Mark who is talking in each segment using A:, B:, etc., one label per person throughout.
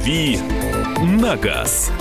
A: «Дави на газ».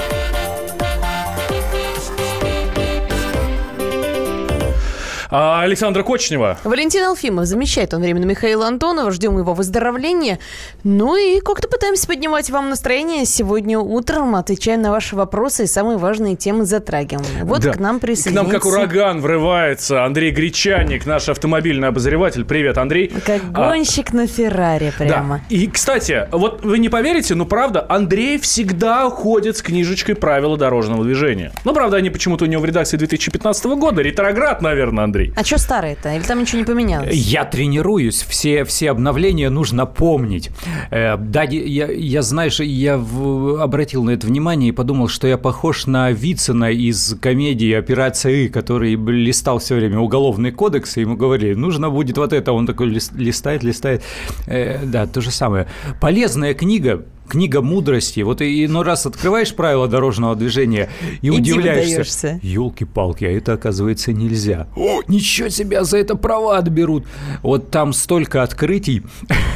B: Александра Кочнева.
C: Валентин Алфимов замещает он временно Михаила Антонова. Ждем его выздоровления. Ну и как-то пытаемся поднимать вам настроение. Сегодня утром отвечаем на ваши вопросы и самые важные темы затрагиваем. Вот да. к нам присоединяется...
B: К нам как ураган врывается Андрей Гречаник, наш автомобильный обозреватель. Привет, Андрей.
C: Как а, гонщик а... на Феррари прямо.
B: Да. И, кстати, вот вы не поверите, но правда, Андрей всегда ходит с книжечкой правила дорожного движения. Ну, правда, они почему-то у него в редакции 2015 года. Ретроград, наверное, Андрей.
C: Андрей. А что старое-то? Или там ничего не поменялось?
D: Я тренируюсь, все, все обновления нужно помнить. Э, да, я, я, знаешь, я в, обратил на это внимание и подумал, что я похож на Вицина из комедии «Операция И», который листал все время уголовный кодекс, и ему говорили, нужно будет вот это. Он такой листает, листает. Э, да, то же самое. Полезная книга, книга мудрости. Вот и иной раз открываешь правила дорожного движения и, и удивляешься. Елки-палки, а это, оказывается, нельзя. О, ничего себе, за это права отберут. Вот там столько открытий.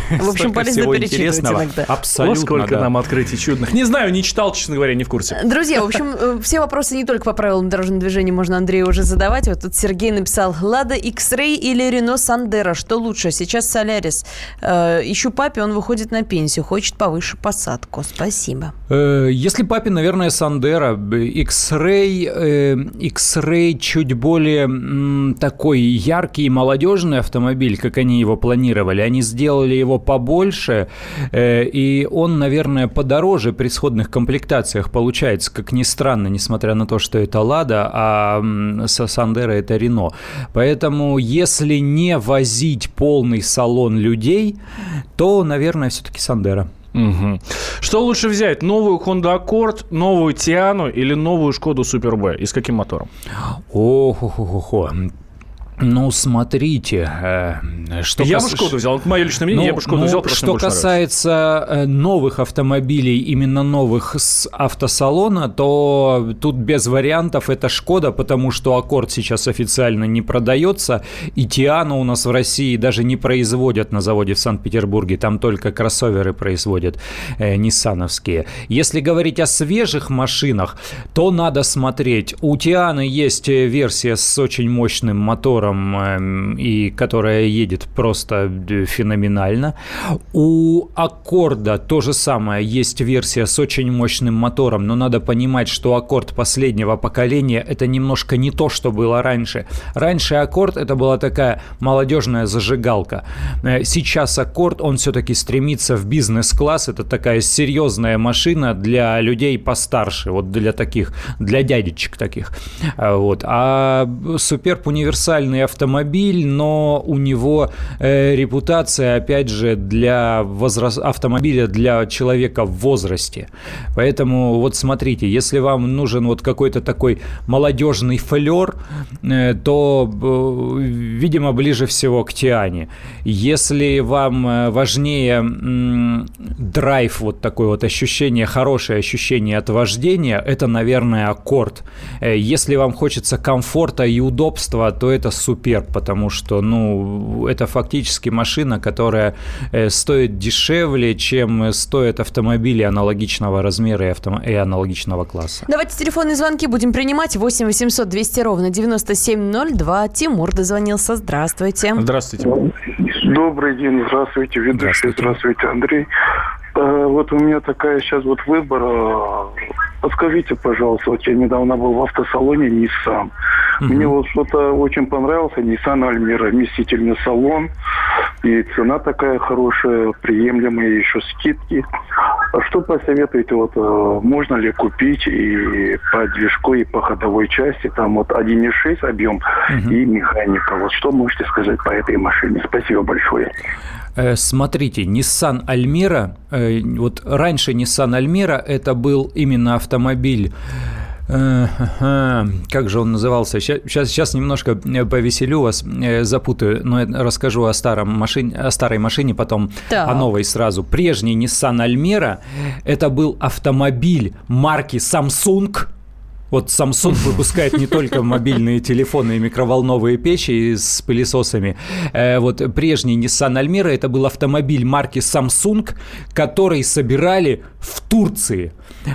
C: В общем, полезно перечитывать иногда.
B: Абсолютно, сколько да. нам открытий чудных. Не знаю, не читал, честно говоря, не в курсе.
C: Друзья, в общем, э, все вопросы не только по правилам дорожного движения можно Андрею уже задавать. Вот тут Сергей написал, Лада X-Ray или Рено Сандера, что лучше? Сейчас Солярис. Э, ищу папе, он выходит на пенсию, хочет повыше посадку посадку. Спасибо.
D: Э, если папе, наверное, Сандера, X-Ray, э, X-Ray чуть более такой яркий и молодежный автомобиль, как они его планировали. Они сделали его побольше, э, и он, наверное, подороже при сходных комплектациях получается, как ни странно, несмотря на то, что это Лада, а Сандера это Рено. Поэтому, если не возить полный салон людей, то, наверное, все-таки Сандера.
B: Угу. Что лучше взять? Новую Honda Accord, новую Тиану или новую Шкоду Супер Б? И с каким мотором?
D: Ох-ох-ох. Ну, смотрите,
B: э, что я кас... бы Шкоду взял, мое личное мнение, ну, я бы Шкоду ну, взял.
D: Что касается нравится. Э, новых автомобилей, именно новых с автосалона, то тут без вариантов это Шкода, потому что Аккорд сейчас официально не продается, и Тиану у нас в России даже не производят на заводе в Санкт-Петербурге, там только кроссоверы производят э, ниссановские. Если говорить о свежих машинах, то надо смотреть. У Тианы есть э, версия с очень мощным мотором, мотором, эм, и которая едет просто э, феноменально. У Аккорда то же самое. Есть версия с очень мощным мотором, но надо понимать, что Аккорд последнего поколения – это немножко не то, что было раньше. Раньше Аккорд – это была такая молодежная зажигалка. Э, сейчас Аккорд, он все-таки стремится в бизнес-класс. Это такая серьезная машина для людей постарше, вот для таких, для дядечек таких. Э, вот. А Суперб универсальный уникальный автомобиль, но у него э, репутация, опять же, для возраст... автомобиля для человека в возрасте. Поэтому вот смотрите, если вам нужен вот какой-то такой молодежный флер, э, то, э, видимо, ближе всего к Тиане. Если вам э, важнее э, драйв, вот такое вот ощущение, хорошее ощущение от вождения, это, наверное, аккорд. Э, если вам хочется комфорта и удобства, то это Суперб, потому что, ну, это фактически машина, которая э, стоит дешевле, чем стоят автомобили аналогичного размера и, авто... и аналогичного класса.
C: Давайте телефонные звонки будем принимать. 8 800 200 ровно 9702. Тимур дозвонился. Здравствуйте.
B: Здравствуйте.
E: Добрый день. Здравствуйте, ведущий. Здравствуйте, Здравствуйте Андрей. Э, вот у меня такая сейчас вот выбор. Подскажите, пожалуйста, вот я недавно был в автосалоне Nissan. Угу. Мне вот что-то очень понравился Nissan Almera, вместительный салон. И цена такая хорошая, приемлемая, еще скидки. А что посоветуете, вот э, можно ли купить и по движку, и по ходовой части, там вот 1.6 объем угу. и механика. Вот что можете сказать по этой машине? Спасибо большое.
D: Э, смотрите, Nissan Almera, э, вот раньше Nissan Almera это был именно автомобиль как же он назывался? Сейчас, сейчас немножко повеселю вас, запутаю, но расскажу о, старом машине, о старой машине, потом так. о новой сразу. Прежний Nissan Almera – это был автомобиль марки Samsung – Вот Samsung выпускает не только мобильные телефоны и микроволновые печи с пылесосами. Э, вот прежний Nissan Almera это был автомобиль марки Samsung, который собирали в Турции.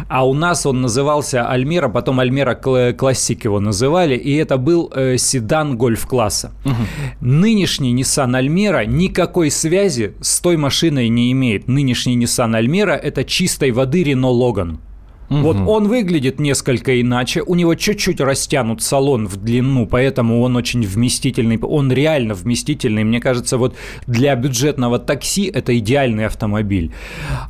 D: А у нас он назывался Альмера, потом Альмера Классик его называли, и это был э, седан гольф-класса. Угу. Нынешний Nissan Альмера никакой связи с той машиной не имеет. Нынешний Nissan Альмера это чистой воды Renault Logan. Угу. Вот он выглядит несколько иначе, у него чуть-чуть растянут салон в длину, поэтому он очень вместительный, он реально вместительный. Мне кажется, вот для бюджетного такси это идеальный автомобиль.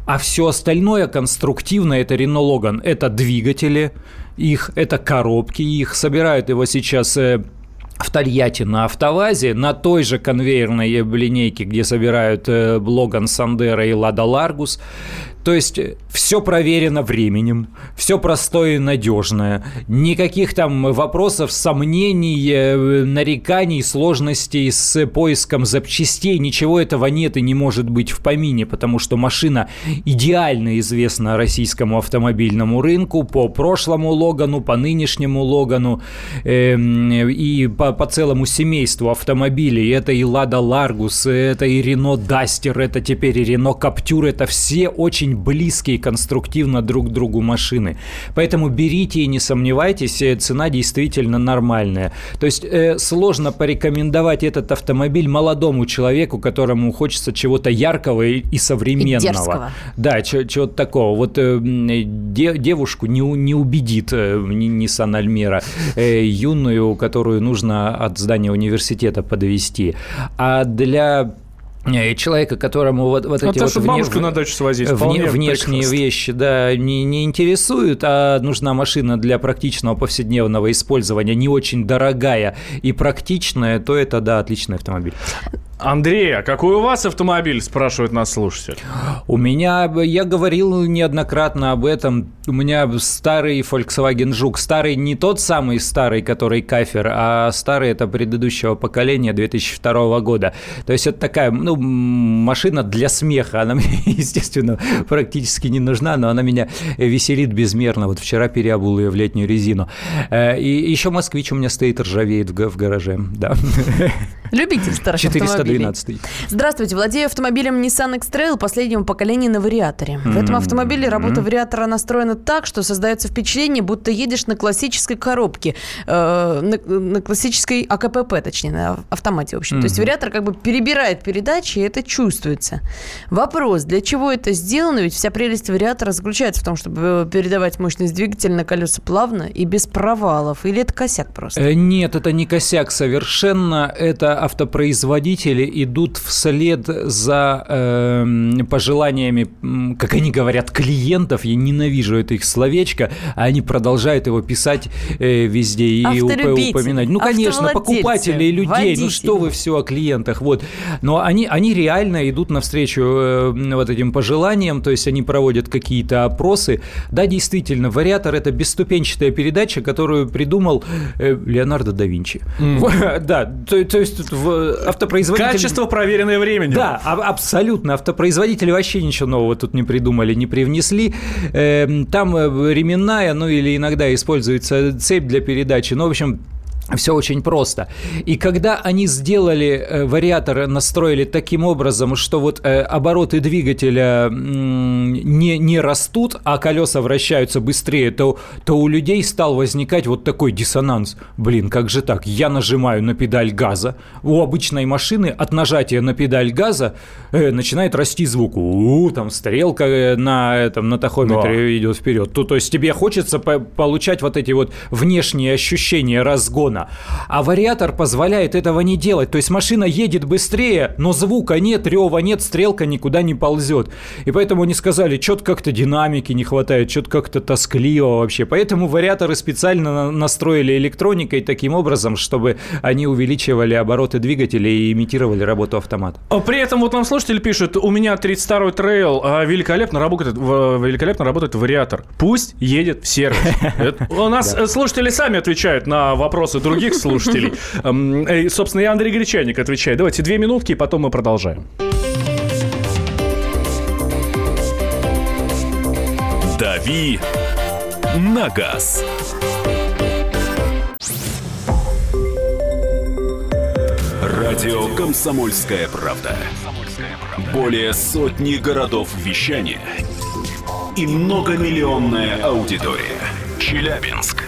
D: А все остальное конструктивно это Renault Logan. Это двигатели их, это коробки их, собирают его сейчас э, в Тольятти на автовазе, на той же конвейерной линейке, где собирают э, Логан Сандера и Лада Ларгус. То есть э, все проверено временем, все простое и надежное. Никаких там вопросов, сомнений, э, нареканий, сложностей с поиском запчастей. Ничего этого нет и не может быть в помине, потому что машина идеально известна российскому автомобильному рынку по прошлому Логану, по нынешнему Логану э, и по, по целому семейству автомобилей. Это и Лада Ларгус, это и Рено Дастер, это теперь и Рено Каптюр. Это все очень близкие конструктивно друг к другу машины. Поэтому берите и не сомневайтесь, э, цена действительно нормальная. То есть э, сложно порекомендовать этот автомобиль молодому человеку, которому хочется чего-то яркого и, и современного. И дерзкого. Да, чего-то такого. Вот э, де, девушку не, не убедит э, Nissan Almera, э, юную, которую нужно от здания университета подвести. А для человека, которому вот, вот
B: а
D: эти
B: вот
D: вне,
B: бабушку на дачу свозить,
D: вне, внешние
B: прекрасно.
D: вещи, да, не, не интересуют, а нужна машина для практичного повседневного использования, не очень дорогая и практичная, то это, да, отличный автомобиль.
B: Андрей, а какой у вас автомобиль, спрашивает нас слушатель?
D: У меня, я говорил неоднократно об этом, у меня старый Volkswagen Жук. Старый не тот самый старый, который кафер, а старый это предыдущего поколения 2002 года. То есть это такая, ну, машина для смеха. Она мне, естественно, практически не нужна, но она меня веселит безмерно. Вот вчера переобул ее в летнюю резину. Э, и еще москвич у меня стоит, ржавеет в гараже, да.
C: Любитель старых
D: 412.
C: Здравствуйте, владею автомобилем Nissan X-Trail последнего поколения на вариаторе. В этом автомобиле работа вариатора настроена так, что создается впечатление, будто едешь на классической коробке, э, на, на классической АКПП, точнее, на автомате, в общем. То есть вариатор как бы перебирает передачи, и это чувствуется. Вопрос, для чего это сделано? Ведь вся прелесть вариатора заключается в том, чтобы передавать мощность двигателя на колеса плавно и без провалов. Или это косяк просто?
D: Э, нет, это не косяк совершенно. Это автопроизводители идут вслед за э, пожеланиями, как они говорят, клиентов. Я ненавижу это их словечко. А они продолжают его писать э, везде и упоминать. Ну, конечно, покупатели и людей. Водители. Ну, что вы все о клиентах. Вот. Но они, они реально идут навстречу э, вот этим пожеланиям. То есть они проводят какие-то опросы. Да, действительно, вариатор – это бесступенчатая передача, которую придумал э, Леонардо да Винчи. Mm. да, то, то есть в автопроизводитель...
B: Качество, проверенное временем.
D: Да, а, абсолютно. Автопроизводители вообще ничего нового тут не придумали, не привнесли. Эм, там э, ременная, ну или иногда используется цепь для передачи. Ну, в общем, все очень просто. И когда они сделали э, вариатор, настроили таким образом, что вот э, обороты двигателя не, не растут, а колеса вращаются быстрее, то, то у людей стал возникать вот такой диссонанс. Блин, как же так? Я нажимаю на педаль газа. У обычной машины от нажатия на педаль газа э, начинает расти звук. У, -у там стрелка э, на, этом, на тахометре да. идет вперед. То, то есть тебе хочется по получать вот эти вот внешние ощущения разгона машина. А вариатор позволяет этого не делать. То есть машина едет быстрее, но звука нет, рева нет, стрелка никуда не ползет. И поэтому они сказали, что-то как-то динамики не хватает, что-то как-то тоскливо вообще. Поэтому вариаторы специально настроили электроникой таким образом, чтобы они увеличивали обороты двигателя и имитировали работу автомата.
B: А при этом вот нам слушатель пишет, у меня 32-й трейл, а великолепно работает, великолепно работает вариатор. Пусть едет в сервис. У нас слушатели сами отвечают на вопросы других слушателей. Эм, э, собственно, я Андрей Гречаник отвечаю. Давайте две минутки, и потом мы продолжаем.
A: «Дави на газ». Радио «Комсомольская правда». Более сотни городов вещания – и многомиллионная аудитория. Челябинск.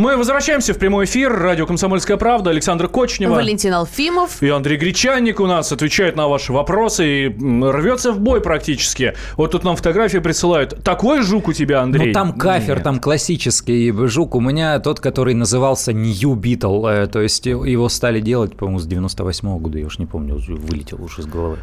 B: Мы возвращаемся в прямой эфир. Радио «Комсомольская правда». Александр Кочнева.
C: Валентин Алфимов.
B: И Андрей Гречанник у нас отвечает на ваши вопросы и рвется в бой практически. Вот тут нам фотографии присылают. Такой жук у тебя, Андрей?
D: Ну, там кафер, Нет. там классический жук. У меня тот, который назывался New Beetle. Э, то есть его стали делать, по-моему, с 98 -го года. Я уж не помню, вылетел уж из головы.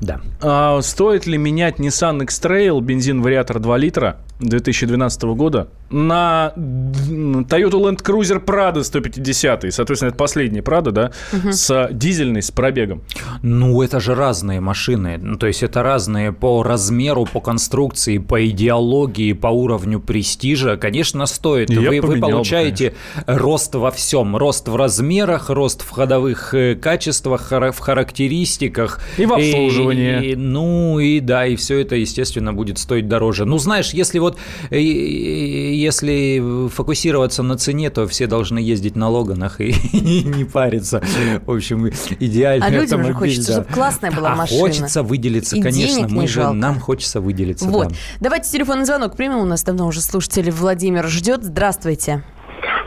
D: Да.
B: А, стоит ли менять Nissan X-Trail, бензин-вариатор 2 литра 2012 года на Toyota Land Cruiser Prado 150, соответственно, это последний Prado, да, угу. с дизельной, с пробегом.
D: Ну, это же разные машины, ну, то есть это разные по размеру, по конструкции, по идеологии, по уровню престижа, конечно, стоит.
B: Я
D: вы, вы получаете
B: бы,
D: рост во всем, рост в размерах, рост в ходовых э, качествах, в характеристиках.
B: И в обслуживании.
D: И, ну, и да, и все это, естественно, будет стоить дороже. Ну, знаешь, если вот, э, если фокусироваться на цене, то все должны ездить на Логанах и, не париться. В общем, идеально.
C: А людям же хочется, да. чтобы классная была
D: а
C: машина.
D: хочется выделиться,
C: и
D: конечно.
C: Мы
D: же,
C: жалко.
D: нам хочется выделиться.
C: Вот.
D: Да.
C: Давайте телефонный звонок примем. У нас давно уже слушатель Владимир ждет. Здравствуйте.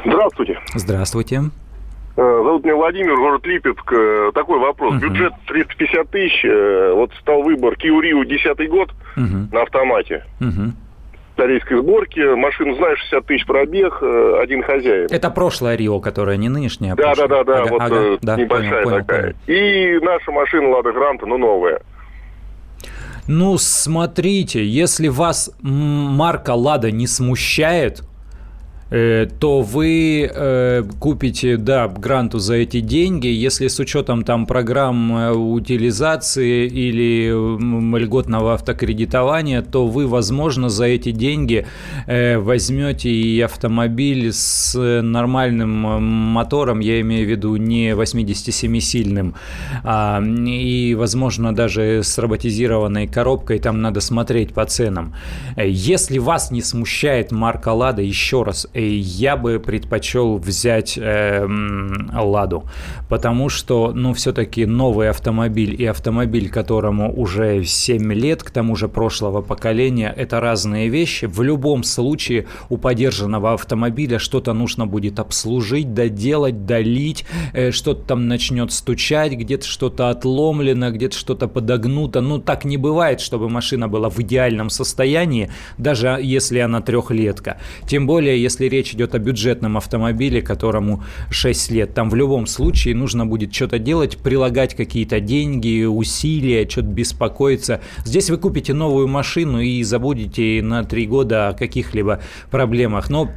F: Здравствуйте.
D: Здравствуйте.
F: Э, зовут меня Владимир, город Липецк. Э, такой вопрос. Uh-huh. Бюджет 350 тысяч. Э, вот стал выбор Rio 10 год uh-huh. на автомате. Uh-huh корейской сборки. Машина, знаешь, 60 тысяч пробег, э, один хозяин.
D: Это прошлое Рио, которое не нынешнее, а
F: Да, да, да, да,
D: ага,
F: вот
D: ага,
F: э,
D: да,
F: небольшая
D: понял,
F: такая.
D: понял,
F: понял. И наша машина Лада Гранта, ну, новая.
D: Ну, смотрите, если вас марка Лада не смущает, то вы э, купите, да, гранту за эти деньги, если с учетом там программ э, утилизации или льготного автокредитования, то вы, возможно, за эти деньги возьмете и автомобиль с нормальным мотором, я имею в виду не 87-сильным, а, и, возможно, даже с роботизированной коробкой, там надо смотреть по ценам. Если вас не смущает марка Лада, еще раз, я бы предпочел взять э, Ладу, потому что, ну, все-таки новый автомобиль и автомобиль, которому уже 7 лет, к тому же прошлого поколения, это разные вещи. В любом случае у подержанного автомобиля что-то нужно будет обслужить, доделать, долить, э, что-то там начнет стучать, где-то что-то отломлено, где-то что-то подогнуто. Ну, так не бывает, чтобы машина была в идеальном состоянии, даже если она трехлетка. Тем более, если речь идет о бюджетном автомобиле, которому 6 лет. Там в любом случае нужно будет что-то делать, прилагать какие-то деньги, усилия, что-то беспокоиться. Здесь вы купите новую машину и забудете на 3 года о каких-либо проблемах. Но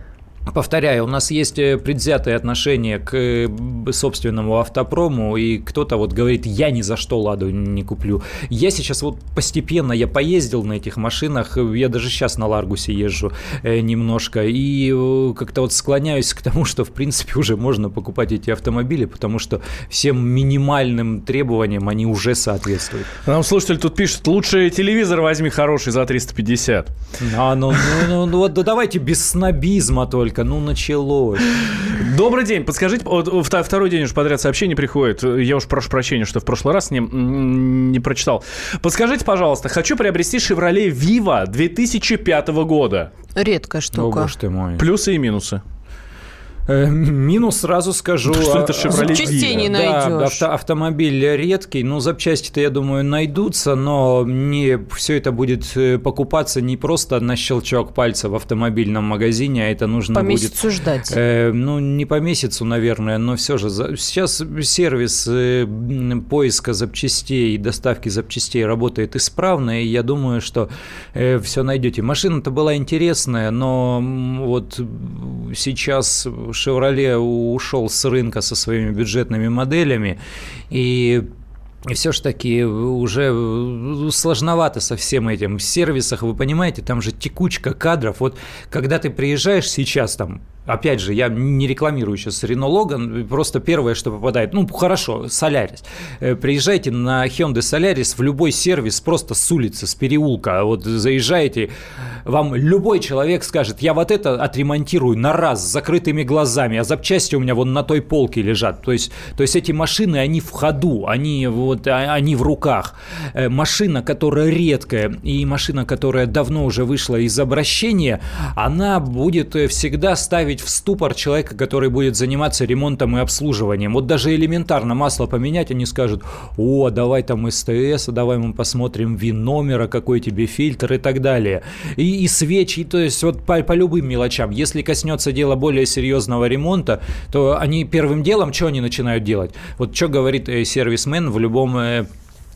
D: Повторяю, у нас есть э, предвзятое отношение к э, собственному автопрому, и кто-то вот говорит, я ни за что «Ладу» не куплю. Я сейчас вот постепенно, я поездил на этих машинах, я даже сейчас на Ларгусе езжу э, немножко, и как-то вот склоняюсь к тому, что в принципе уже можно покупать эти автомобили, потому что всем минимальным требованиям они уже соответствуют.
B: Нам слушатель тут пишет, лучше телевизор возьми хороший за 350.
D: А, ну, ну, ну, ну вот да давайте без снобизма только только, ну началось.
B: Добрый день, подскажите, вот, второй день уже подряд сообщение приходит, я уж прошу прощения, что в прошлый раз не, не прочитал. Подскажите, пожалуйста, хочу приобрести Chevrolet Viva 2005 года.
C: Редкая штука. О,
D: боже ты мой.
B: Плюсы и минусы.
D: Э, минус сразу скажу.
B: Что это Chevrolet
C: Запчастей не найдешь.
D: Да, авто, автомобиль редкий, ну, запчасти-то, я думаю, найдутся, но не все это будет э, покупаться не просто на щелчок пальца в автомобильном магазине, а это нужно
C: по
D: будет...
C: месяцу ждать.
D: Э, ну, не по месяцу, наверное, но все же. За, сейчас сервис э, поиска запчастей и доставки запчастей работает исправно, и я думаю, что э, все найдете. Машина-то была интересная, но вот сейчас Chevrolet ушел с рынка со своими бюджетными моделями, и и все ж таки уже сложновато со всем этим. В сервисах, вы понимаете, там же текучка кадров. Вот когда ты приезжаешь сейчас там Опять же, я не рекламирую сейчас Рено Логан, просто первое, что попадает, ну, хорошо, Солярис. Э, приезжайте на Hyundai Солярис в любой сервис просто с улицы, с переулка, вот заезжаете, вам любой человек скажет, я вот это отремонтирую на раз, с закрытыми глазами, а запчасти у меня вон на той полке лежат. То есть, то есть эти машины, они в ходу, они, вот, а, они в руках. Э, машина, которая редкая, и машина, которая давно уже вышла из обращения, она будет э, всегда ставить поставить в ступор человека, который будет заниматься ремонтом и обслуживанием. Вот даже элементарно масло поменять, они скажут, о, давай там СТС, давай мы посмотрим вин номера, какой тебе фильтр и так далее. И, и свечи, то есть вот по, по любым мелочам. Если коснется дела более серьезного ремонта, то они первым делом, что они начинают делать? Вот что говорит э, сервисмен в любом э,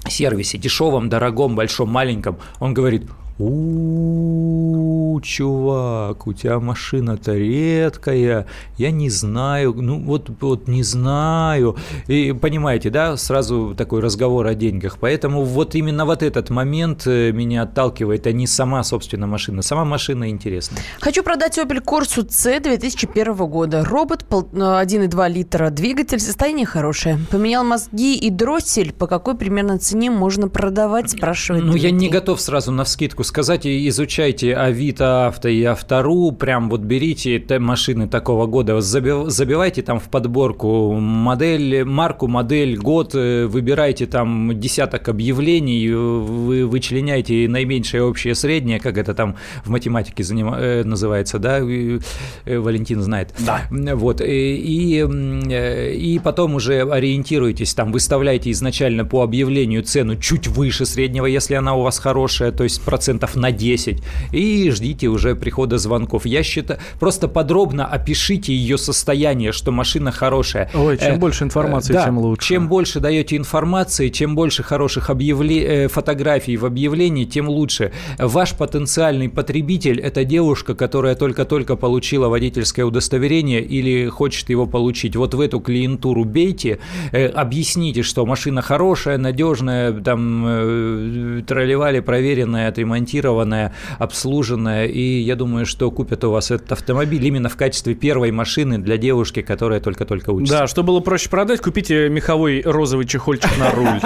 D: сервисе, дешевом, дорогом, большом, маленьком, он говорит, у, чувак, у тебя машина-то редкая, я не знаю, ну вот, вот не знаю. И понимаете, да, сразу такой разговор о деньгах. Поэтому вот именно вот этот момент э, меня отталкивает, а не сама, собственно, машина. Сама машина интересная.
C: Хочу продать Opel Corsa C 2001 года. Робот 1,2 э, литра, двигатель, состояние хорошее. Поменял мозги и дроссель. По какой примерно цене можно продавать, спрашивает
D: Ну, я не готов сразу на вскидку сказать, изучайте Авито, Авто и Автору, прям вот берите машины такого года, забивайте там в подборку модель, марку, модель, год, э, выбирайте там десяток объявлений, вы вычленяете наименьшее общее среднее, как это там в математике заним... Э, называется, да, э, Валентин знает.
B: Да.
D: Вот, и, и потом уже ориентируйтесь, там выставляйте изначально по объявлению цену чуть выше среднего, если она у вас хорошая, то есть процент процентов на 10 и ждите уже прихода звонков. Я считаю, просто подробно опишите ее состояние, что машина хорошая.
B: Ой, чем э, больше информации,
D: да,
B: тем лучше.
D: Чем больше даете информации, чем больше хороших объявле... Э, фотографий в объявлении, тем лучше. Ваш потенциальный потребитель – это девушка, которая только-только получила водительское удостоверение или хочет его получить. Вот в эту клиентуру бейте, э, объясните, что машина хорошая, надежная, там, э, тролливали, проверенная, отремонтированная отремонтированная, обслуженная, и я думаю, что купят у вас этот автомобиль именно в качестве первой машины для девушки, которая только-только учится.
B: Да, чтобы было проще продать, купите меховой розовый чехольчик на руль.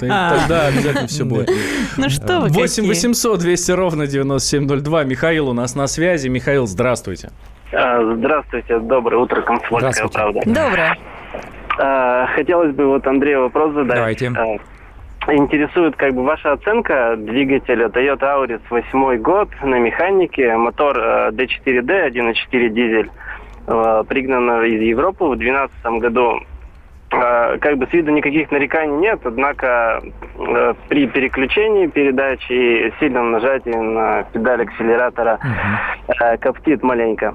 B: Тогда обязательно все будет.
C: Ну что вы
B: 8 800 200 ровно 9702. Михаил у нас на связи. Михаил, здравствуйте.
G: А, здравствуйте, доброе утро, комсомольская правда.
C: Доброе.
G: А, хотелось бы вот Андрею вопрос задать.
D: Давайте.
G: Интересует как бы ваша оценка двигателя Toyota Auris 8 год на механике, мотор D4D, 1.4 дизель, э, пригнан из Европы в 2012 году. Э, как бы с виду никаких нареканий нет, однако э, при переключении передач и сильном нажатии на педаль акселератора uh-huh. коптит маленько.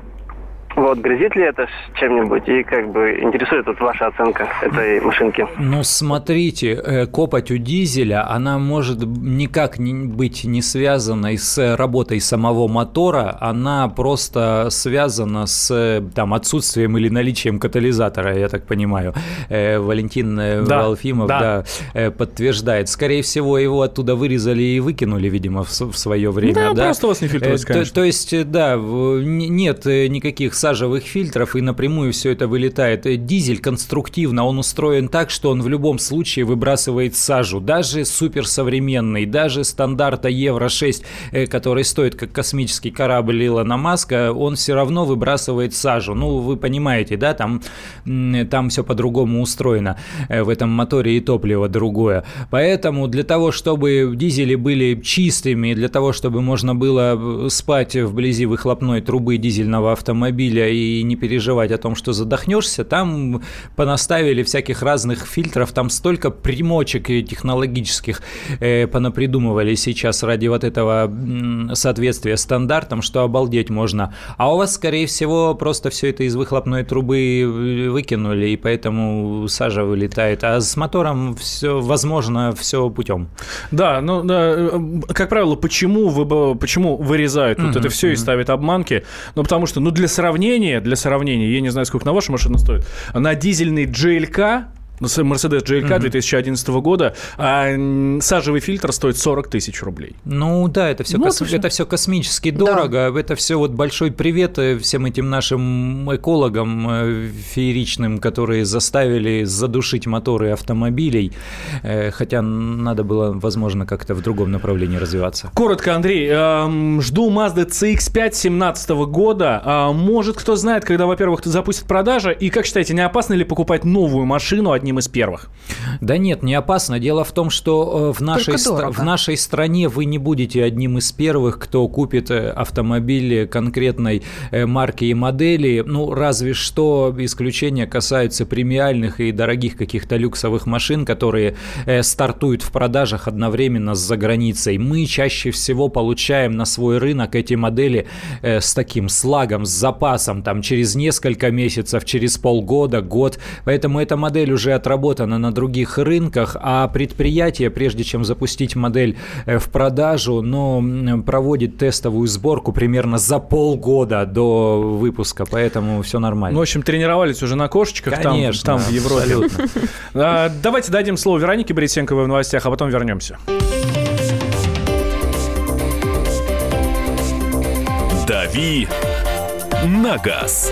G: Вот, грозит ли это чем-нибудь? И как бы интересует вот ваша оценка этой машинки.
D: Ну, смотрите, э, копоть у дизеля, она может никак не быть не связана с работой самого мотора, она просто связана с там, отсутствием или наличием катализатора, я так понимаю. Э, Валентин э, да, Валфимов да. Да, подтверждает. Скорее всего, его оттуда вырезали и выкинули, видимо, в, свое время. Да,
B: да? просто вас не фильтруется,
D: то, то есть, да, нет никаких сажевых фильтров, и напрямую все это вылетает. Дизель конструктивно, он устроен так, что он в любом случае выбрасывает сажу. Даже суперсовременный, даже стандарта Евро-6, э, который стоит как космический корабль Илона Маска, он все равно выбрасывает сажу. Ну, вы понимаете, да, там, там все по-другому устроено. Э, в этом моторе и топливо другое. Поэтому для того, чтобы дизели были чистыми, для того, чтобы можно было спать вблизи выхлопной трубы дизельного автомобиля, автомобиля и не переживать о том, что задохнешься, там понаставили всяких разных фильтров, там столько примочек технологических э, понапридумывали сейчас ради вот этого соответствия стандартам, что обалдеть можно. А у вас, скорее всего, просто все это из выхлопной трубы э, выкинули, и поэтому сажа вылетает. А с мотором все, возможно, все путем.
B: Да, ну, да, э, как правило, почему, вы, почему вырезают mm-hmm, вот это все mm-hmm. и ставят обманки? Ну, потому что, ну, для сравнения сравнение, для сравнения, я не знаю, сколько на вашу машину стоит, на дизельный GLK Mercedes GLK угу. 2011 года, а сажевый фильтр стоит 40 тысяч рублей.
D: Ну да, это все, ну, кос... это все космически дорого. Да. Это все вот большой привет э, всем этим нашим экологам э, фееричным, которые заставили задушить моторы автомобилей, э, хотя надо было, возможно, как-то в другом направлении развиваться.
B: Коротко, Андрей, жду Mazda CX-5 2017 года. А, может, кто знает, когда, во-первых, запустит продажа, и как считаете, не опасно ли покупать новую машину одним из первых.
D: Да нет, не опасно. Дело в том, что э, в нашей, стра- в нашей стране вы не будете одним из первых, кто купит э, автомобили конкретной э, марки и модели. Ну, разве что исключения касаются премиальных и дорогих каких-то люксовых машин, которые стартуют в продажах одновременно с заграницей. Мы чаще всего получаем на свой рынок эти модели с таким слагом, с запасом, там, через несколько месяцев, через полгода, год. Поэтому эта модель уже отработана на других рынках, а предприятие, прежде чем запустить модель э, в продажу, ну, проводит тестовую сборку примерно за полгода до выпуска, поэтому все нормально.
B: Ну, в общем, тренировались уже на кошечках Конечно, там, там в Европе. А, давайте дадим слово Веронике Борисенковой в новостях, а потом вернемся.
A: «Дави на газ».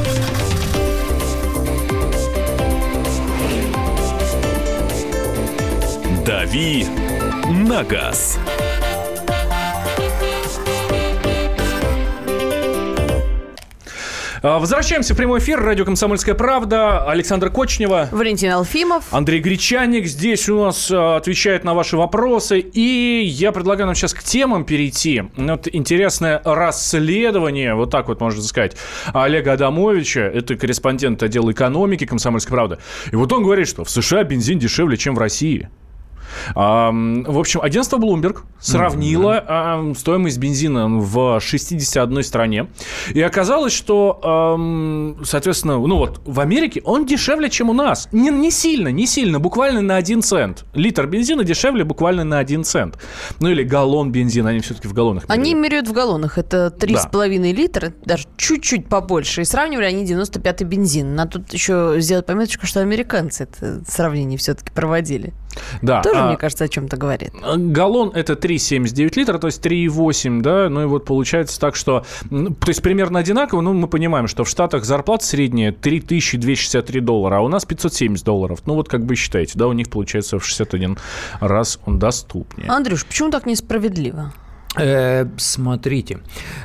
A: «Дави на газ».
B: А, возвращаемся в прямой эфир. Радио «Комсомольская правда». Александр Кочнева.
C: Валентин Алфимов.
B: Андрей Гречаник здесь у нас а, отвечает на ваши вопросы. И я предлагаю нам сейчас к темам перейти. Вот интересное расследование, вот так вот можно сказать, Олега Адамовича. Это корреспондент отдела экономики «Комсомольской правды». И вот он говорит, что в США бензин дешевле, чем в России. В общем, агентство Bloomberg сравнило mm-hmm. стоимость бензина в 61 стране. И оказалось, что, соответственно, ну вот, в Америке он дешевле, чем у нас. Не, не сильно, не сильно, буквально на 1 цент. Литр бензина дешевле буквально на 1 цент. Ну или галлон бензина, они все-таки в галлонах
C: меряют. Они меряют в галлонах. Это 3,5 да. литра, даже чуть-чуть побольше. И сравнивали они 95-й бензин. Надо тут еще сделать пометочку, что американцы это сравнение все-таки проводили.
B: Да.
C: Тоже, а, мне кажется, о чем-то говорит.
B: Галлон это 3,79 литра, то есть 3,8, да, ну и вот получается так, что, то есть примерно одинаково, но мы понимаем, что в Штатах зарплата средняя 3263 доллара, а у нас 570 долларов. Ну вот как бы считаете, да, у них получается в 61 раз он доступнее.
C: Андрюш, почему так несправедливо?
D: Э, смотрите,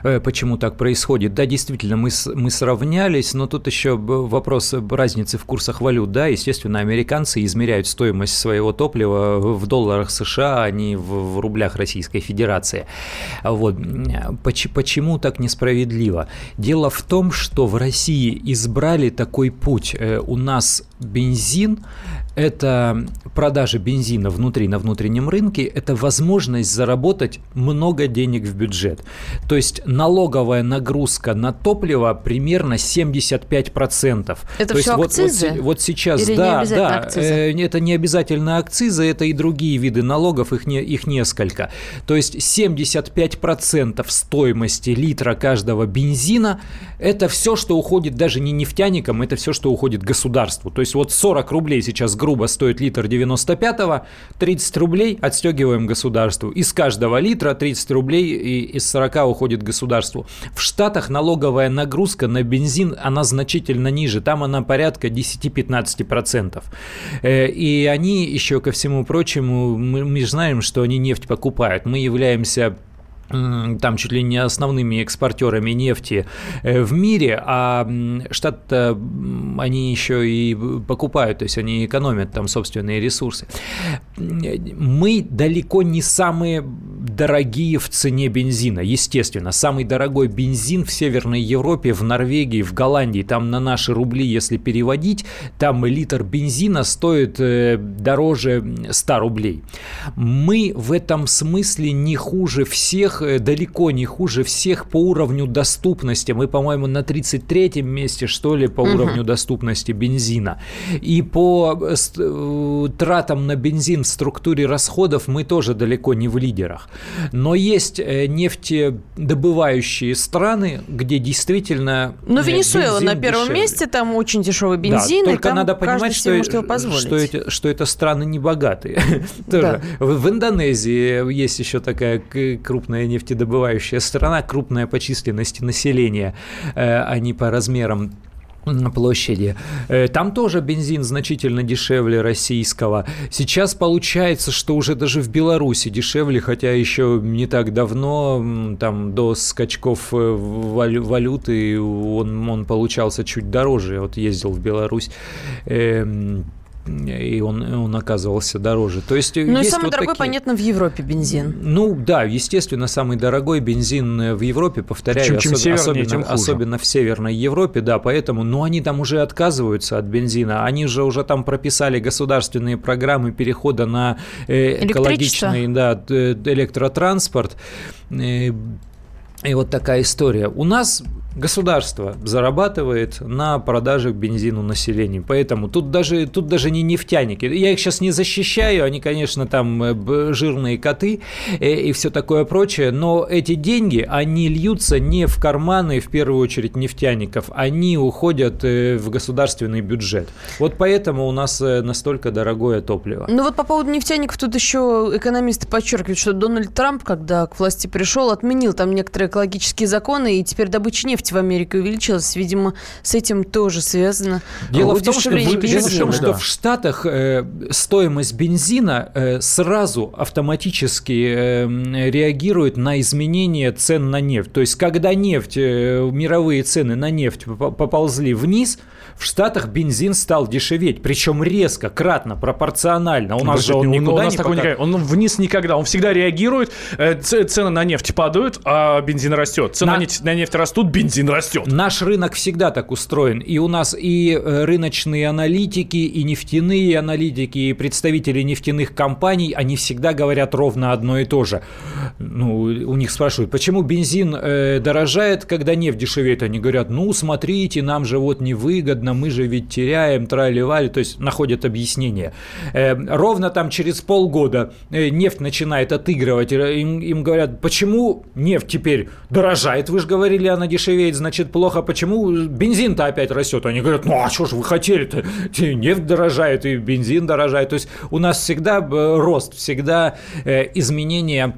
D: э, почему так происходит. Да, действительно, мы, мы сравнялись, но тут еще вопрос разницы в курсах валют. Да, естественно, американцы измеряют стоимость своего топлива в долларах США, а не в, в рублях Российской Федерации. Вот. Почему так несправедливо? Дело в том, что в России избрали такой путь. Э, у нас бензин это продажа бензина внутри, на внутреннем рынке, это возможность заработать много денег в бюджет. То есть налоговая нагрузка на топливо примерно 75%.
C: Это
D: То
C: все
D: есть
C: акцизы?
D: Вот, вот сейчас, Или да,
C: не
D: да,
C: акцизы?
D: Э, это не обязательно акцизы, это и другие виды налогов, их, не, их несколько. То есть 75% стоимости литра каждого бензина – это все, что уходит даже не нефтяникам, это все, что уходит государству. То есть вот 40 рублей сейчас грубо стоит литр 95-го, 30 рублей отстегиваем государству. Из каждого литра 30 рублей и из 40 уходит государству. В Штатах налоговая нагрузка на бензин, она значительно ниже. Там она порядка 10-15%. Э, и они еще ко всему прочему, мы, мы знаем, что они нефть покупают. Мы являемся там чуть ли не основными экспортерами нефти э, в мире, а штат они еще и покупают, то есть они экономят там собственные ресурсы. Мы далеко не самые дорогие в цене бензина, естественно. Самый дорогой бензин в Северной Европе, в Норвегии, в Голландии, там на наши рубли, если переводить, там литр бензина стоит э, дороже 100 рублей. Мы в этом смысле не хуже всех, э, далеко не хуже всех по уровню доступности. Мы, по-моему, на 33-м месте, что ли, по угу. уровню доступности бензина. И по э, тратам на бензин в структуре расходов мы тоже далеко не в лидерах. Но есть э, нефтедобывающие страны, где действительно
C: Ну, Венесуэла на первом дешевле. месте, там очень дешевый бензин,
D: да, только надо понимать, что, что, эти, что это страны не богатые. Да. В Индонезии есть еще такая крупная нефтедобывающая страна, крупная по численности населения, а не по размерам площади. Э, там тоже бензин значительно дешевле российского. Сейчас получается, что уже даже в Беларуси дешевле, хотя еще не так давно, там до скачков э, валюты он, он получался чуть дороже. Вот ездил в Беларусь эм, и он, он оказывался дороже. То есть
C: ну и самый вот дорогой, такие... понятно, в Европе бензин.
D: Ну да, естественно, самый дорогой бензин в Европе, повторяю, чем, чем особ... севернее, особенно, тем особенно в Северной Европе, да, поэтому, ну они там уже отказываются от бензина, они же уже там прописали государственные программы перехода на э, экологичный да, электротранспорт. Э, и вот такая история. У нас государство зарабатывает на продаже бензину населению. Поэтому тут даже, тут даже не нефтяники. Я их сейчас не защищаю, они, конечно, там э, жирные коты и, э, и все такое прочее, но эти деньги, они льются не в карманы, в первую очередь, нефтяников, они уходят э, в государственный бюджет. Вот поэтому у нас настолько дорогое топливо.
C: Ну вот по поводу нефтяников тут еще экономисты подчеркивают, что Дональд Трамп, когда к власти пришел, отменил там некоторые экологические законы, и теперь добыча нефти нефть в Америке увеличилась. Видимо, с этим тоже связано.
D: Дело в том, что, дело в, том, что в Штатах э, стоимость бензина э, сразу автоматически э, реагирует на изменение цен на нефть. То есть, когда нефть, э, мировые цены на нефть поползли вниз, в Штатах бензин стал дешеветь, причем резко, кратно, пропорционально. У нас же он никуда у нас не
B: такой пока... Он вниз никогда, он всегда реагирует, э, цены на нефть падают, а бензин растет. Цены на, на нефть растут, бензин растет.
D: Наш рынок всегда так устроен. И у нас и э, рыночные аналитики, и нефтяные аналитики, и представители нефтяных компаний, они всегда говорят ровно одно и то же. Ну, у них спрашивают, почему бензин э, дорожает, когда нефть дешевеет? Они говорят, ну, смотрите, нам же вот невыгодно выгодно, мы же ведь теряем, трали-вали, то есть находят объяснение. Э, ровно там через полгода э, нефть начинает отыгрывать, э, им, им говорят, почему нефть теперь дорожает, вы же говорили, она дешевеет, значит плохо, почему бензин-то опять растет? Они говорят, ну а что же вы хотели-то, нефть дорожает и бензин дорожает, то есть у нас всегда рост, всегда изменение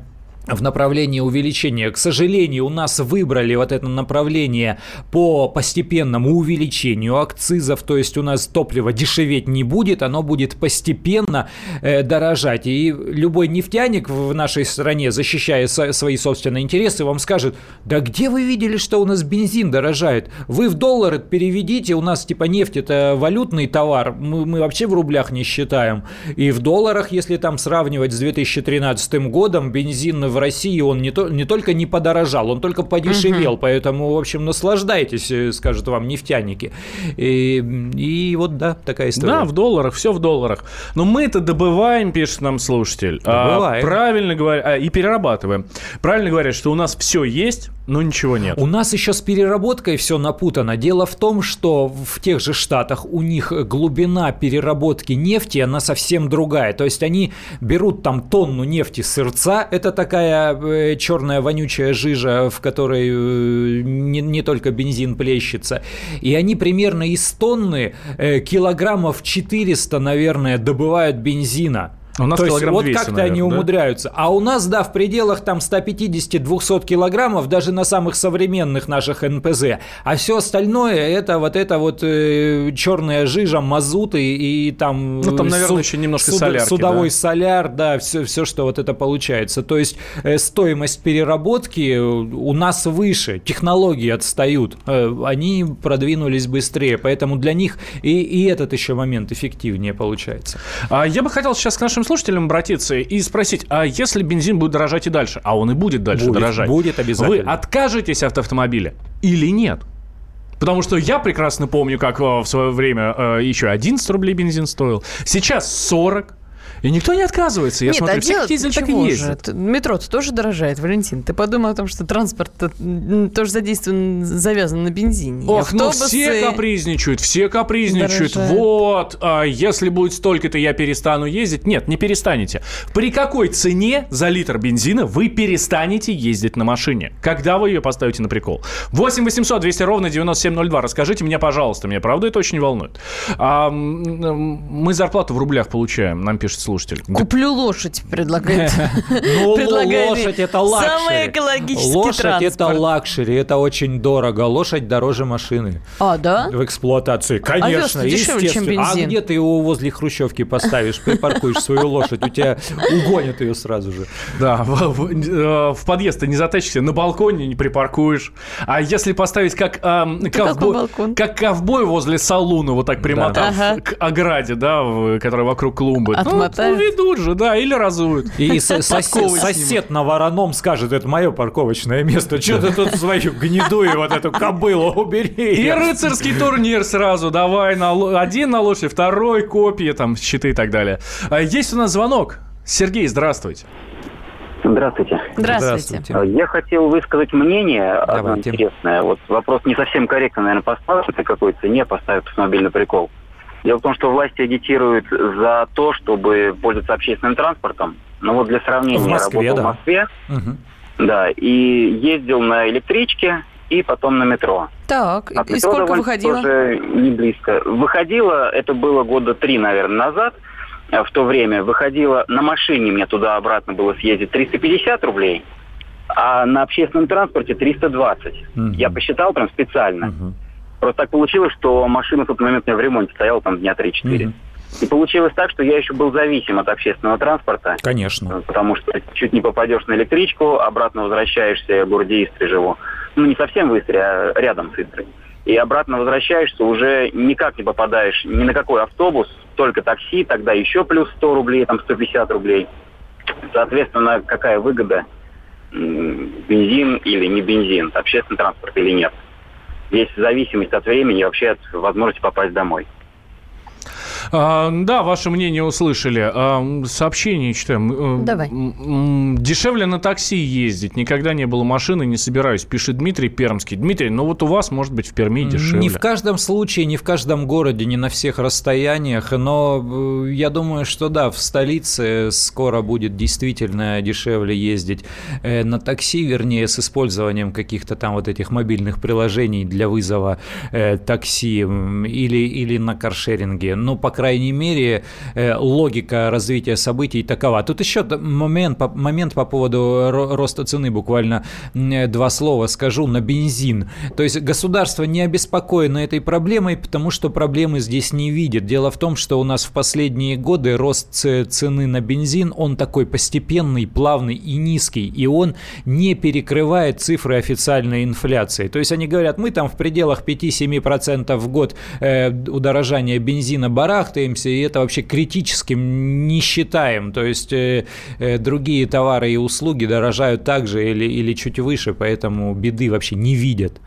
D: в направлении увеличения. К сожалению, у нас выбрали вот это направление по постепенному увеличению акцизов, то есть у нас топливо дешеветь не будет, оно будет постепенно э, дорожать. И любой нефтяник в нашей стране, защищая со- свои собственные интересы, вам скажет, да где вы видели, что у нас бензин дорожает? Вы в доллары переведите, у нас типа нефть это валютный товар, мы, мы вообще в рублях не считаем. И в долларах, если там сравнивать с 2013 годом, бензин в России он не, то, не только не подорожал, он только подешевел. Угу. Поэтому, в общем, наслаждайтесь, э, скажут вам нефтяники. И, и вот, да, такая история.
B: Да, в долларах, все в долларах. Но мы это добываем, пишет нам слушатель. Добываем. А, правильно говоря, а, и перерабатываем. Правильно говорят, что у нас все есть, но ничего нет.
D: У нас еще с переработкой все напутано. Дело в том, что в тех же штатах у них глубина переработки нефти, она совсем другая. То есть они берут там тонну нефти сырца, это такая такая э, черная вонючая жижа, в которой э, не, не только бензин плещется. И они примерно из тонны э, килограммов 400, наверное, добывают бензина. У нас То есть вот 200, как-то наверное, они да? умудряются. А у нас, да, в пределах там 150-200 килограммов, даже на самых современных наших НПЗ. А все остальное это вот это вот э, черная жижа, мазуты и, и там...
B: Ну, там, наверное, суд, еще немножко суд, солярки,
D: Судовой да? соляр, да, все, все, что вот это получается. То есть э, стоимость переработки у нас выше, технологии отстают, э, они продвинулись быстрее, поэтому для них и, и этот еще момент эффективнее получается.
B: А я бы хотел сейчас к нашим слушателям обратиться и спросить, а если бензин будет дорожать и дальше, а он и будет дальше
D: Будет,
B: дорожать,
D: будет обязательно.
B: Вы откажетесь от автомобиля или нет? Потому что я прекрасно помню, как э, в свое время э, еще 11 рублей бензин стоил. Сейчас 40. И никто не отказывается. Я
C: Нет,
B: смотрю,
C: а
B: все
C: дело
B: ездили, так и.
C: Это- Метро-то тоже дорожает, Валентин. Ты подумай о том, что транспорт тоже задействован, завязан на бензине.
B: Ох, ну
C: автобусы-
B: все капризничают, все капризничают.
C: Дорожают.
B: Вот, а если будет столько-то, я перестану ездить. Нет, не перестанете. При какой цене за литр бензина вы перестанете ездить на машине? Когда вы ее поставите на прикол? 8 800 200 ровно 9702. Расскажите мне, пожалуйста. Меня, правда, это очень волнует. А, мы зарплату в рублях получаем, нам пишет слушатель.
C: Куплю лошадь, предлагает.
D: Ну, лошадь это luxury.
C: Самый экологический
D: Лошадь это luxury, это очень дорого. Лошадь дороже машины
C: А, да?
D: в эксплуатации. Конечно,
C: дешевле, чем
D: естественно. А где ты его возле хрущевки поставишь, припаркуешь свою лошадь, у тебя угонят ее сразу же.
B: Да, в, э, подъезд ты не затащишься, на балконе не припаркуешь. А если поставить как,
C: какой
B: ковбой,
C: балкон?
B: как ковбой возле салуна, вот так примотав к ограде, да, которая вокруг клумбы. Ну,
C: Отмотают.
B: Ну, ведут же, да, или разуют.
D: И со- сосед, на вороном скажет, это мое парковочное место, что ты тут свою гнедую вот эту кобылу убери.
B: И рыцарский турнир сразу, давай, на, один на лошади, второй, копии, там, щиты и так далее. А, Есть у нас звонок. Сергей, здравствуйте.
G: Здравствуйте.
C: Здравствуйте.
G: Я хотел высказать мнение одно интересное. Вот вопрос не совсем корректно, наверное, поставить, на какой цене поставят автомобиль на прикол. Дело в том, что власти агитируют за то, чтобы пользоваться общественным транспортом. Ну вот для сравнения,
D: В
G: я работал
D: да.
G: в Москве,
D: Мгм.
G: да, и ездил на электричке и потом на метро.
C: Так,
G: От
C: и
G: метро
C: сколько выходило?
G: Тоже не близко. Выходило, это было года три, наверное, назад, э, в то время. Выходило на машине, мне туда-обратно было съездить 350 рублей, а на общественном транспорте 320.
D: Мгм.
G: Я посчитал прям специально.
D: Мгм.
G: Просто так получилось, что машина в тот момент у меня в ремонте стояла там дня 3-4.
D: Мгм.
G: И получилось так, что я еще был зависим от общественного транспорта.
D: Конечно.
G: Потому что чуть не попадешь на электричку, обратно возвращаешься, я в городе Истре живу. Ну, не совсем в Истре, а рядом с Истрой. И обратно возвращаешься, уже никак не попадаешь ни на какой автобус, только такси, тогда еще плюс 100 рублей, там 150 рублей. Соответственно, какая выгода? Бензин или не бензин, общественный транспорт или нет. Есть зависимость от времени и вообще от возможности попасть домой.
B: А, да, ваше мнение услышали. А, сообщение читаем.
C: Давай.
B: Дешевле на такси ездить. Никогда не было машины, не собираюсь. Пишет Дмитрий Пермский. Дмитрий, ну вот у вас, может быть, в Перми дешевле.
D: Не в каждом случае, не в каждом городе, не на всех расстояниях, но э, я думаю, что да, в столице скоро будет действительно дешевле ездить э, на такси, вернее, с использованием каких-то там вот этих мобильных приложений для вызова э, такси или, или на каршеринге. Ну, по крайней мере, э, логика развития событий такова. Тут еще момент, момент по поводу ро- роста цены, буквально э, два слова скажу, на бензин. То есть государство не обеспокоено этой проблемой, потому что проблемы здесь не видит. Дело в том, что у нас в последние годы рост цены на бензин, он такой постепенный, плавный и низкий, и он не перекрывает цифры официальной инфляции. То есть они говорят, мы там в пределах 5-7% в год э, удорожания бензина барахтаемся, и это вообще критическим не считаем. То есть э, э, другие товары и услуги дорожают также или, или чуть выше, поэтому беды вообще не видят.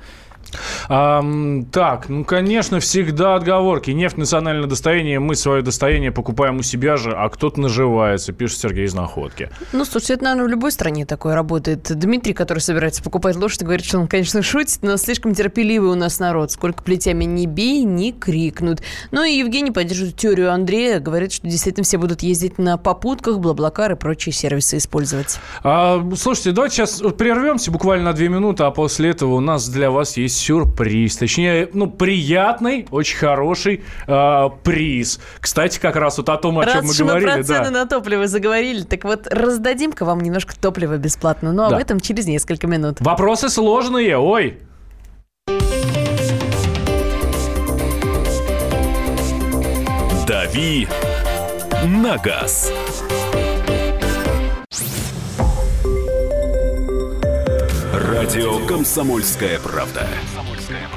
B: Ам, так, ну, конечно, всегда отговорки. Нефть – национальное достояние, мы свое достояние покупаем у себя же, а кто-то наживается, пишет Сергей из Находки.
C: Ну, слушайте, это, наверное, в любой стране такое работает. Дмитрий, который собирается покупать лошадь, говорит, что он, конечно, шутит, но слишком терпеливый у нас народ. Сколько плетями не бей, не крикнут. Ну и Евгений поддерживает теорию Андрея, говорит, что действительно все будут ездить на попутках, блаблакар и прочие сервисы использовать.
B: А, слушайте, давайте сейчас прервемся буквально на две минуты, а после этого у нас для вас есть сюрприз. Точнее, ну, приятный, очень хороший а, приз. Кстати, как раз вот о том, о чем
C: Раз
B: мы
C: уж мы
B: говорили.
C: про цены
B: да.
C: на топливо заговорили, так вот раздадим-ка вам немножко топлива бесплатно. Но об
B: Да.
C: этом через несколько минут.
B: Вопросы сложные, ой.
A: «Дави на газ». Радио «Комсомольская правда».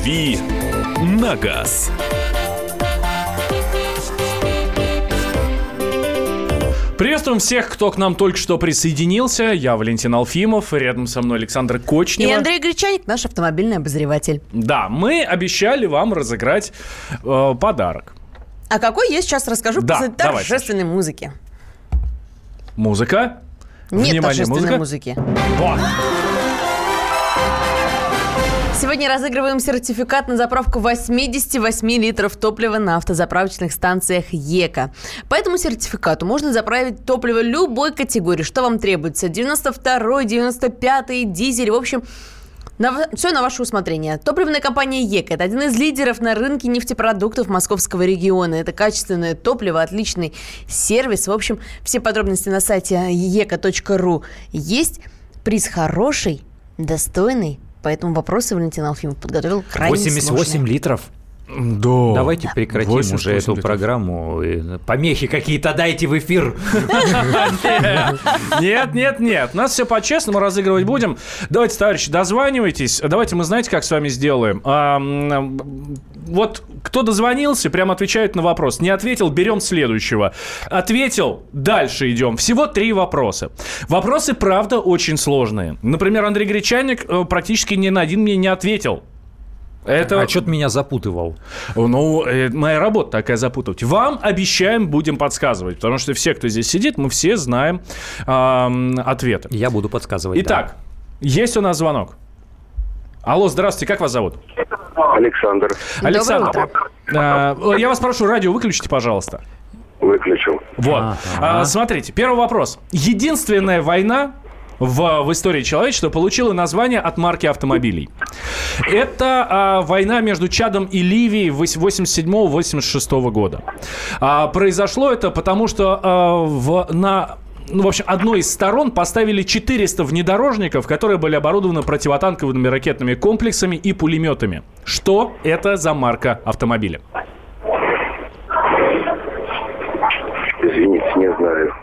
A: «Дави на газ».
B: Приветствуем всех, кто к нам только что присоединился. Я Валентин Алфимов, рядом со мной Александр Кочнев.
C: И Андрей Гречаник, наш автомобильный обозреватель.
B: Да, мы обещали вам разыграть э, подарок.
C: А какой я сейчас расскажу
B: да,
C: после торжественной давай, музыки.
B: Музыка?
C: Нет Внимание, торжественной музыка. музыки. Вот. Сегодня разыгрываем сертификат на заправку 88 литров топлива на автозаправочных станциях ЕКО. По этому сертификату можно заправить топливо любой категории. Что вам требуется? 92 95 дизель. В общем, на, все на ваше усмотрение. Топливная компания ЕКО – это один из лидеров на рынке нефтепродуктов московского региона. Это качественное топливо, отличный сервис. В общем, все подробности на сайте ека.ру есть. Приз хороший, достойный, Поэтому вопросы Валентин Алфимов подготовил крайне
D: 88
C: сложные.
D: литров?
B: Да.
D: Давайте прекратим уже эту литров. программу. Помехи какие-то дайте в эфир.
B: Нет, нет, нет. Нас все по-честному разыгрывать будем. Давайте, товарищи, дозванивайтесь. Давайте мы, знаете, как с вами сделаем? Вот кто дозвонился, прям отвечает на вопрос. Не ответил, берем следующего. Ответил, дальше идем. Всего три вопроса. Вопросы, правда, очень сложные. Например, Андрей Гречаник э, практически ни на один мне не ответил.
D: Это... А что ты меня запутывал?
B: Ну, э, моя работа такая запутывать. Вам обещаем, будем подсказывать, потому что все, кто здесь сидит, мы все знаем э, ответы.
D: Я буду подсказывать.
B: Итак, да. есть у нас звонок. Алло, здравствуйте, как вас зовут?
F: Александр.
B: Александр, э, я вас прошу, радио выключите, пожалуйста.
F: Выключил.
B: Вот. А, смотрите, первый вопрос. Единственная война, в, в истории человечества получила название от марки автомобилей. Это а, война между Чадом и Ливией 87-86 года. А, произошло это потому, что а, в, на ну, в общем, одной из сторон поставили 400 внедорожников, которые были оборудованы противотанковыми ракетными комплексами и пулеметами. Что это за марка автомобиля?
F: Извините, не знаю.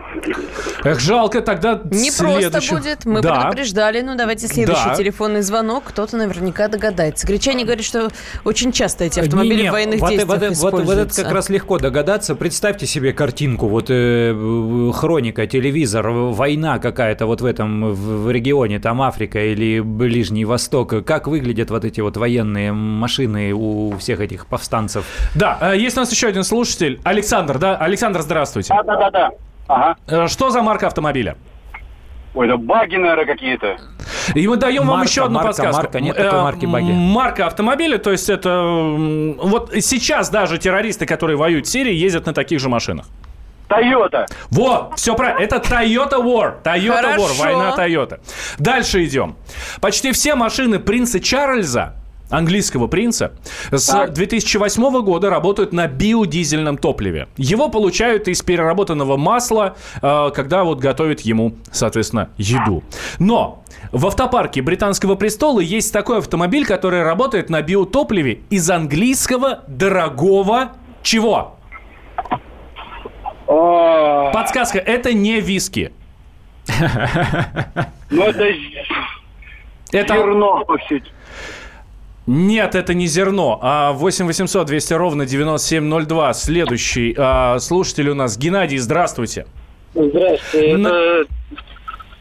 B: Эх, жалко, тогда
C: Не следующий... просто будет. Мы да. предупреждали. Ну, давайте следующий да. телефонный звонок. Кто-то наверняка догадается. Гречане говорят, что очень часто эти автомобили не, не, в военных вот, действиях вот, используются. Вот, вот
D: это как раз легко догадаться. Представьте себе картинку. Вот э, хроника, телевизор, война какая-то вот в этом в регионе, там Африка или Ближний Восток. Как выглядят вот эти вот военные машины у всех этих повстанцев?
B: Да, э, есть у нас еще один слушатель. Александр, да? Александр, здравствуйте.
H: Да-да-да.
B: Ага. Э, что за марка автомобиля?
H: Ой, это баги, наверное, какие-то.
B: И мы даем марка, вам еще одну
D: марка,
B: подсказку.
D: Марка, нет такой марки баги.
B: Марка автомобиля, то есть это... Вот сейчас даже террористы, которые воюют в Сирии, ездят на таких же машинах.
H: Тойота.
B: Вот, все правильно. Это Toyota War. Toyota War, война Toyota. Дальше идем. Почти все машины принца Чарльза английского принца, с так. 2008 года работают на биодизельном топливе. Его получают из переработанного масла, э, когда вот готовят ему, соответственно, еду. Но в автопарке британского престола есть такой автомобиль, который работает на биотопливе из английского дорогого чего? Подсказка, это не виски.
H: Ну, это... Это... Зерно.
B: Нет, это не зерно. А 8 800 200 ровно 9702. Следующий а, слушатель у нас. Геннадий, здравствуйте.
I: Здравствуйте. На... Это...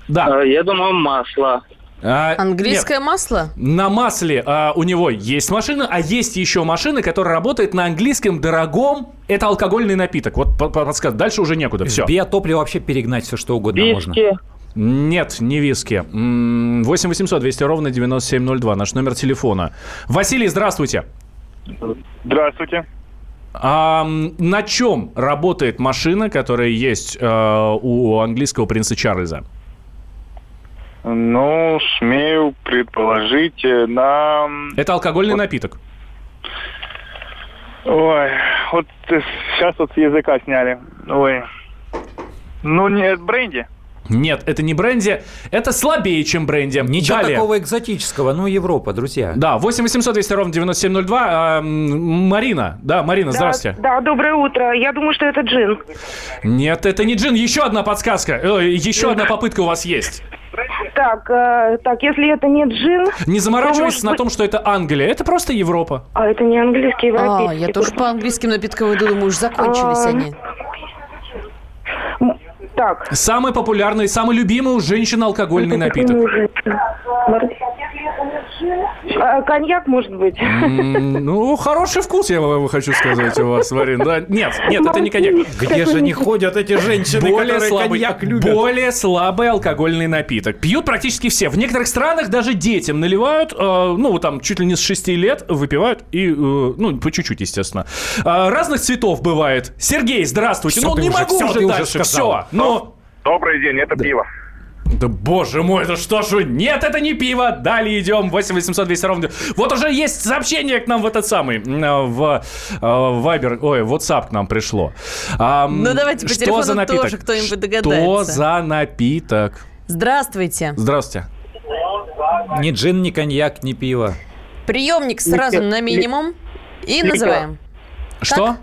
B: Да.
I: А, я думаю, масло.
C: А, Английское
B: нет,
C: масло?
B: На масле а, у него есть машина, а есть еще машина, которая работает на английском дорогом. Это алкогольный напиток. Вот подсказка. Дальше уже некуда. Все.
D: Биотопливо вообще перегнать все, что угодно
I: Виски.
D: можно.
B: Нет, не виски. 8 800 200 ровно 9702, наш номер телефона. Василий, здравствуйте.
H: Здравствуйте.
B: А на чем работает машина, которая есть э, у английского принца Чарльза?
H: Ну, смею предположить, э, на...
B: Это алкогольный вот. напиток.
H: Ой, вот сейчас вот с языка сняли. Ой. Ну, нет, бренди.
B: Нет, это не бренди, это слабее, чем бренди.
D: Ничего
B: Далее.
D: такого экзотического, ну Европа, друзья.
B: Да, 8 800 200 ровно 9702. А, Марина, да, Марина, здравствуйте.
J: Да, доброе утро. Я думаю, что это джин.
B: Нет, это не джин, еще одна подсказка, э, еще одна попытка у вас есть.
J: Так, э, так, если это не джин...
B: Не заморачивайтесь
J: может
B: на
J: быть-
B: том, что это Англия, это просто Европа.
J: А, это не английский,
C: А,
J: европейский.
C: я тоже по английским напиткам иду, думаю, уж закончились
J: А,
C: они.
J: Так.
B: Самый популярный, самый любимый у женщин алкогольный напиток.
J: А, коньяк, может быть?
B: Ну, хороший вкус, я вам хочу сказать, у вас, Марин. Да, нет, нет, это не коньяк.
D: Где же не ходят эти женщины,
B: Более
D: которые
B: слабый,
D: коньяк любят?
B: более слабый алкогольный напиток. Пьют практически все. В некоторых странах даже детям наливают, э, ну, вот там, чуть ли не с 6 лет выпивают, и, э, ну, по чуть-чуть, естественно. А, разных цветов бывает. Сергей, здравствуйте.
D: Всё
B: ну, не
D: уже-
B: могу
D: всё
B: уже
D: уже
B: дальше.
D: сказал.
B: Все. Ну,
F: Добрый день, это пиво.
B: Да боже мой, это что ж вы? Нет, это не пиво. Далее идем. 8 800 200 ровно. Вот уже есть сообщение к нам в этот самый, э, в э, Viber, ой, WhatsApp к нам пришло. Ам,
C: Ну, давайте по
B: что
C: телефону
B: за напиток?
C: тоже кто-нибудь
B: Что
C: догадается.
B: за напиток?
C: Здравствуйте.
B: Здравствуйте.
D: Ни джин, ни коньяк, ни пиво.
C: Приемник сразу на минимум и называем.
B: Что?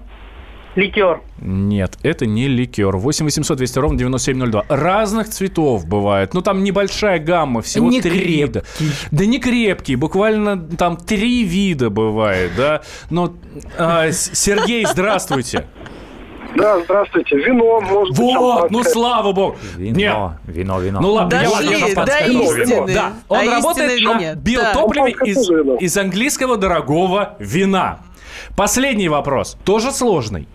I: Ликер.
B: Нет, это не ликер. 8 800 200 ровно 9702. Разных цветов бывает. Ну, там небольшая гамма, всего
D: Не
B: три вида. Да не крепкий, буквально там три вида бывает, да. Но, а, С- Сергей, здравствуйте.
E: Да, здравствуйте. Вино, может быть,
B: Вот, ну слава богу.
D: Вино,
B: Нет.
D: вино, вино.
B: Ну ладно, я,
C: Дошли
B: я вам подскажу.
C: истины.
B: Да, он
C: А
B: работает на
C: нет.
B: биотопливе
E: Да.
B: из, из английского дорогого вина. Последний вопрос, тоже сложный.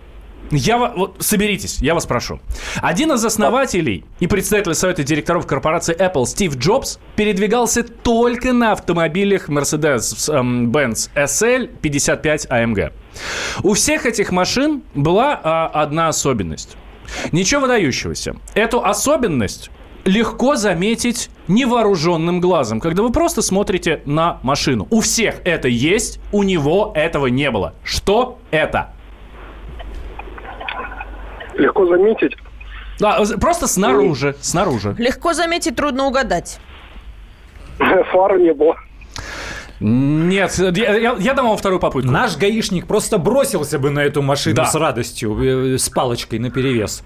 B: Я, вот, соберитесь, я вас прошу. Один из основателей и председатель совета директоров корпорации Apple Стив Джобс передвигался только на автомобилях Mercedes-Benz SL 55 AMG. У всех этих машин была а, одна особенность. Ничего выдающегося. Эту особенность легко заметить невооруженным глазом, когда вы просто смотрите на машину. У всех это есть, у него этого не было. Что это?
E: Легко заметить.
B: Да, просто снаружи, снаружи.
C: Легко заметить, трудно угадать.
E: Фар не было.
B: Нет, я, я- я дам вам вторую попытку.
D: Наш гаишник просто бросился бы на эту машину
B: Да.
D: с радостью, э, с палочкой наперевес.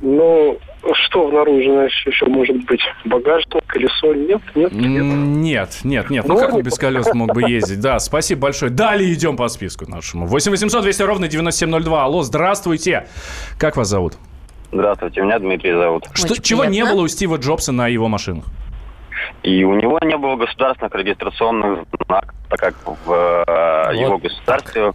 E: Ну, что наружу еще может быть? Багажник, колесо? Нет, нет, нет.
B: Нет, нет, нет. Ну как он без колес мог бы ездить? Да, спасибо большое. Далее идем по списку нашему. 8 800 200 ровно 9702. Алло, здравствуйте. Как вас зовут?
G: Здравствуйте, меня Дмитрий зовут.
B: Что,
C: Очень
B: чего не было у Стива Джобса на его машинах?
G: И у него не было государственных регистрационных знаков, так как в э, его государстве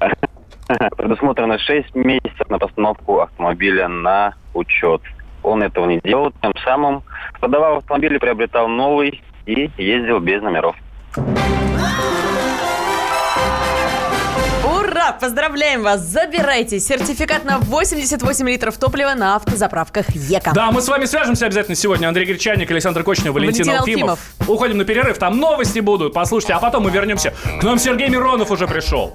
G: предусмотрено 6 месяцев на постановку автомобиля на учет. Он этого не делал, тем самым продавал автомобиль приобретал новый и ездил без номеров.
C: Ура! Поздравляем вас! Забирайте сертификат на 88 литров топлива на автозаправках ЕКО.
B: Да, мы с вами свяжемся обязательно сегодня. Андрей Гречаник, Александр Кочнев, Валентин,
C: Валентин
B: Алфимов. Уходим на перерыв, там новости будут. Послушайте, а потом мы вернемся. К нам Сергей Миронов уже пришел.